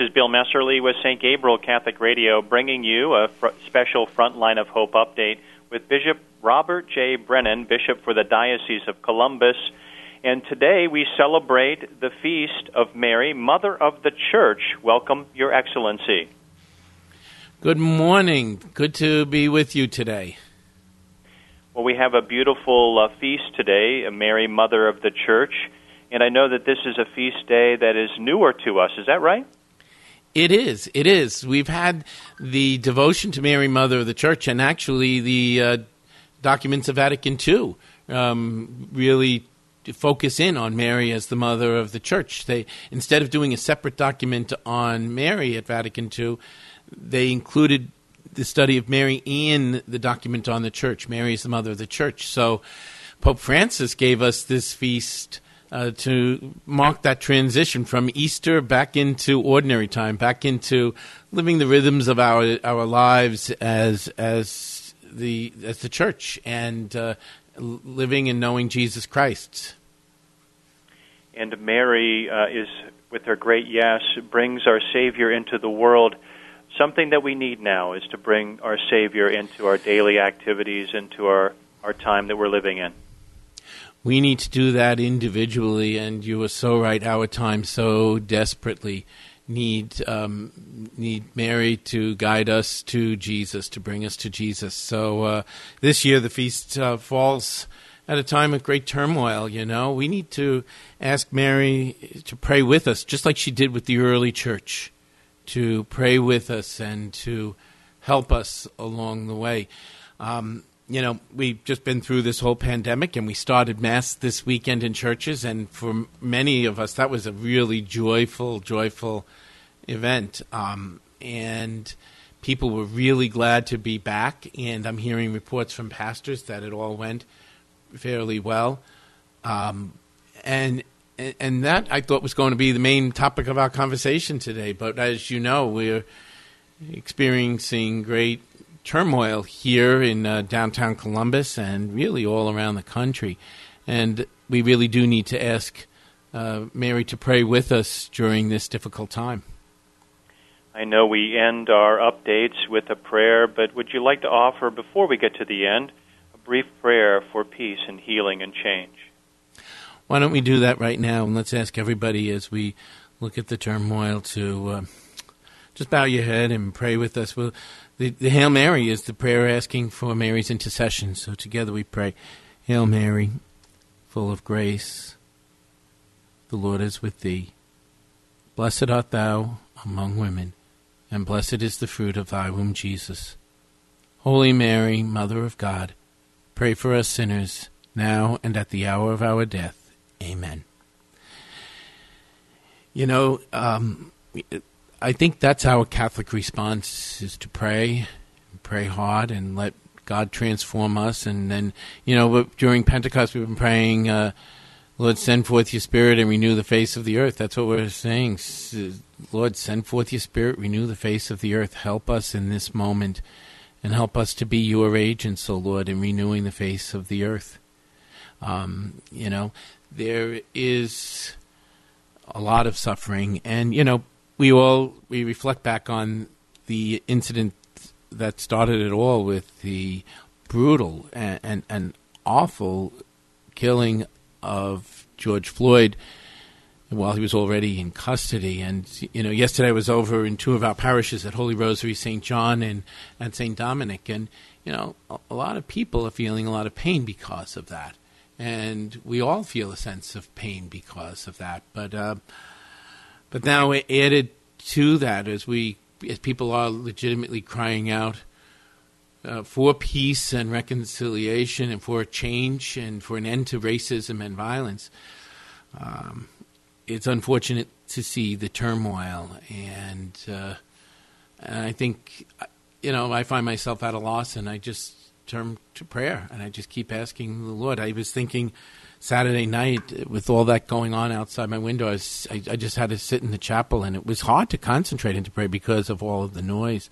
is Bill Messerly with St. Gabriel Catholic Radio, bringing you a fr- special Frontline of Hope update with Bishop Robert J. Brennan, Bishop for the Diocese of Columbus. And today we celebrate the feast of Mary, Mother of the Church. Welcome, Your Excellency. Good morning. Good to be with you today. Well, we have a beautiful uh, feast today, Mary, Mother of the Church. And I know that this is a feast day that is newer to us. Is that right? It is. It is. We've had the devotion to Mary, Mother of the Church, and actually the uh, documents of Vatican II um, really focus in on Mary as the Mother of the Church. They instead of doing a separate document on Mary at Vatican II, they included the study of Mary in the document on the Church. Mary is the Mother of the Church. So Pope Francis gave us this feast uh, to mark that transition from Easter back into ordinary time, back into living the rhythms of our our lives as as the as the church and uh, living and knowing Jesus Christ. And Mary uh, is, with her great yes, brings our Savior into the world. Something that we need now is to bring our Savior into our daily activities, into our, our time that we're living in we need to do that individually. And you were so right. Our time so desperately need um, need Mary to guide us to Jesus, to bring us to Jesus. So uh, this year the feast uh, falls at a time of great turmoil. You know, we need to ask Mary to pray with us, just like she did with the early church, to pray with us and to help us along the way. Um, you know, we've just been through this whole pandemic and we started Mass this weekend in churches. And for many of us, that was a really joyful, joyful event. Um, and people were really glad to be back. And I'm hearing reports from pastors that it all went fairly well. Um, and and that I thought was going to be the main topic of our conversation today. But as you know, we're experiencing great turmoil here in uh, downtown Columbus and really all around the country. And we really do need to ask uh, Mary to pray with us during this difficult time. I know we end our updates with a prayer, but would you like to offer, before we get to the end, a brief prayer for peace and healing and change? Why don't we do that right now? And let's ask everybody as we look at the turmoil to uh, just bow your head and pray with us. We'll the, the Hail Mary is the prayer asking for Mary's intercession. So together we pray Hail Mary, full of grace, the Lord is with thee. Blessed art thou among women, and blessed is the fruit of thy womb, Jesus. Holy Mary, Mother of God, pray for us sinners, now and at the hour of our death. Amen. You know, um, I think that's our Catholic response is to pray, pray hard, and let God transform us. And then, you know, during Pentecost, we've been praying, uh, Lord, send forth your Spirit and renew the face of the earth. That's what we're saying. Lord, send forth your Spirit, renew the face of the earth. Help us in this moment, and help us to be your agents, O Lord, in renewing the face of the earth. Um, you know, there is a lot of suffering, and you know, we all we reflect back on the incident that started it all with the brutal and, and, and awful killing of George Floyd while he was already in custody. And you know, yesterday I was over in two of our parishes at Holy Rosary, St. John and and St. Dominic, and you know, a, a, lot of people are feeling a lot of pain because of that, and we all feel a sense of pain because of that. But uh, but now added to that, as we as people are legitimately crying out uh, for peace and reconciliation and for change and for an end to racism and violence, um, it's unfortunate to see the turmoil. And uh, and I think you know I find myself at a loss and I just turn to prayer and I just keep asking the Lord. I was thinking Saturday night with all that going on outside my window, I, was, I, I, just had to sit in the chapel, and it was hard to concentrate and to pray because of all of the noise.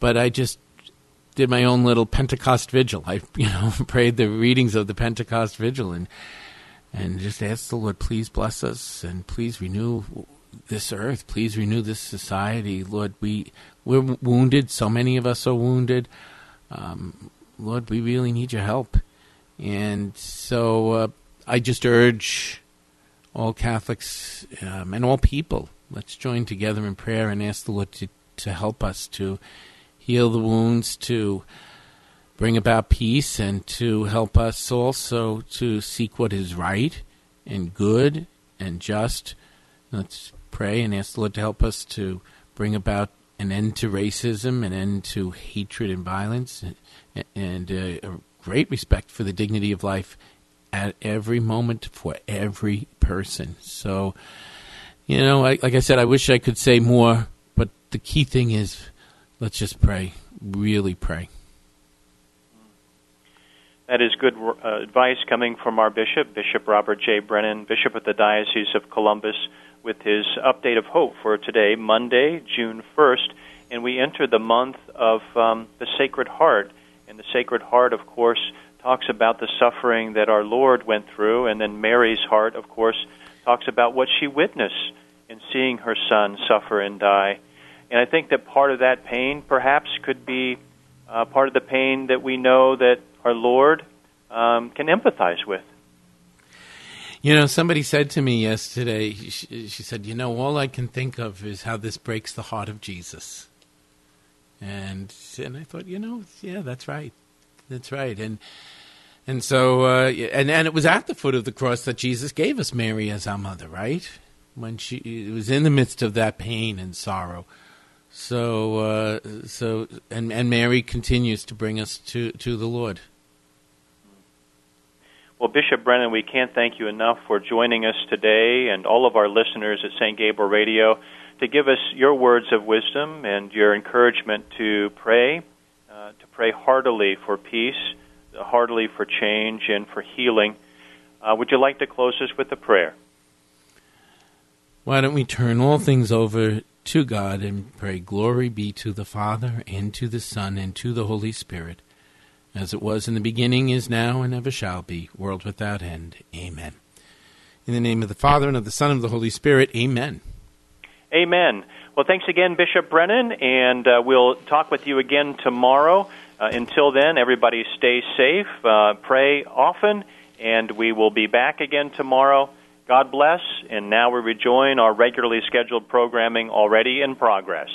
But I just did my own little Pentecost vigil. I, you know, prayed the readings of the Pentecost vigil, and and just asked the Lord, please bless us, and please renew this earth. Please renew this society, Lord. We we're wounded. So many of us are wounded. Um, Lord, we really need your help. And so uh, I just urge all Catholics um, and all people, let's join together in prayer and ask the Lord to, to help us to heal the wounds, to bring about peace, and to help us also to seek what is right and good and just. Let's pray and ask the Lord to help us to bring about an end to racism, an end to hatred and violence, and, and uh, a great respect for the dignity of life at every moment for every person. So, you know, I, like I said, I wish I could say more, but the key thing is let's just pray, really pray. That is good uh, advice coming from our bishop, Bishop Robert J. Brennan, Bishop of the Diocese of Columbus, with his update of hope for today, Monday, June 1st. And we enter the month of um, the Sacred Heart. And the Sacred Heart, of course, talks about the suffering that our Lord went through. And then Mary's heart, of course, talks about what she witnessed in seeing her son suffer and die. And I think that part of that pain perhaps could be uh, part of the pain that we know that our Lord um, can empathize with. You know, somebody said to me yesterday, she, she, said, You know, all I can think of is how this breaks the heart of Jesus. And, and I thought, you know, yeah, that's right. That's right. And, and so, uh, and, and it was at the foot of the cross that Jesus gave us Mary as our mother, right? When she it was in the midst of that pain and sorrow. So, uh, so, and, and Mary continues to bring us to, to the Lord. Well, Bishop Brennan, we can't thank you enough for joining us today and all of our listeners at St. Gabriel Radio to give us your words of wisdom and your encouragement to pray, uh, to pray heartily for peace, heartily for change, and for healing. Uh, would you like to close us with a prayer? Why don't we turn all things over to God and pray, Glory be to the Father, and to the Son, and to the Holy Spirit as it was in the beginning, is now, and ever shall be, world without end. Amen. In the name of the Father, and of the Son, and of the Holy Spirit, amen. Amen. Well, thanks again, Bishop Brennan, and uh, we'll talk with you again tomorrow. Uh, until then, everybody stay safe, uh, pray often, and we will be back again tomorrow. God bless, and now we rejoin our regularly scheduled programming already in progress.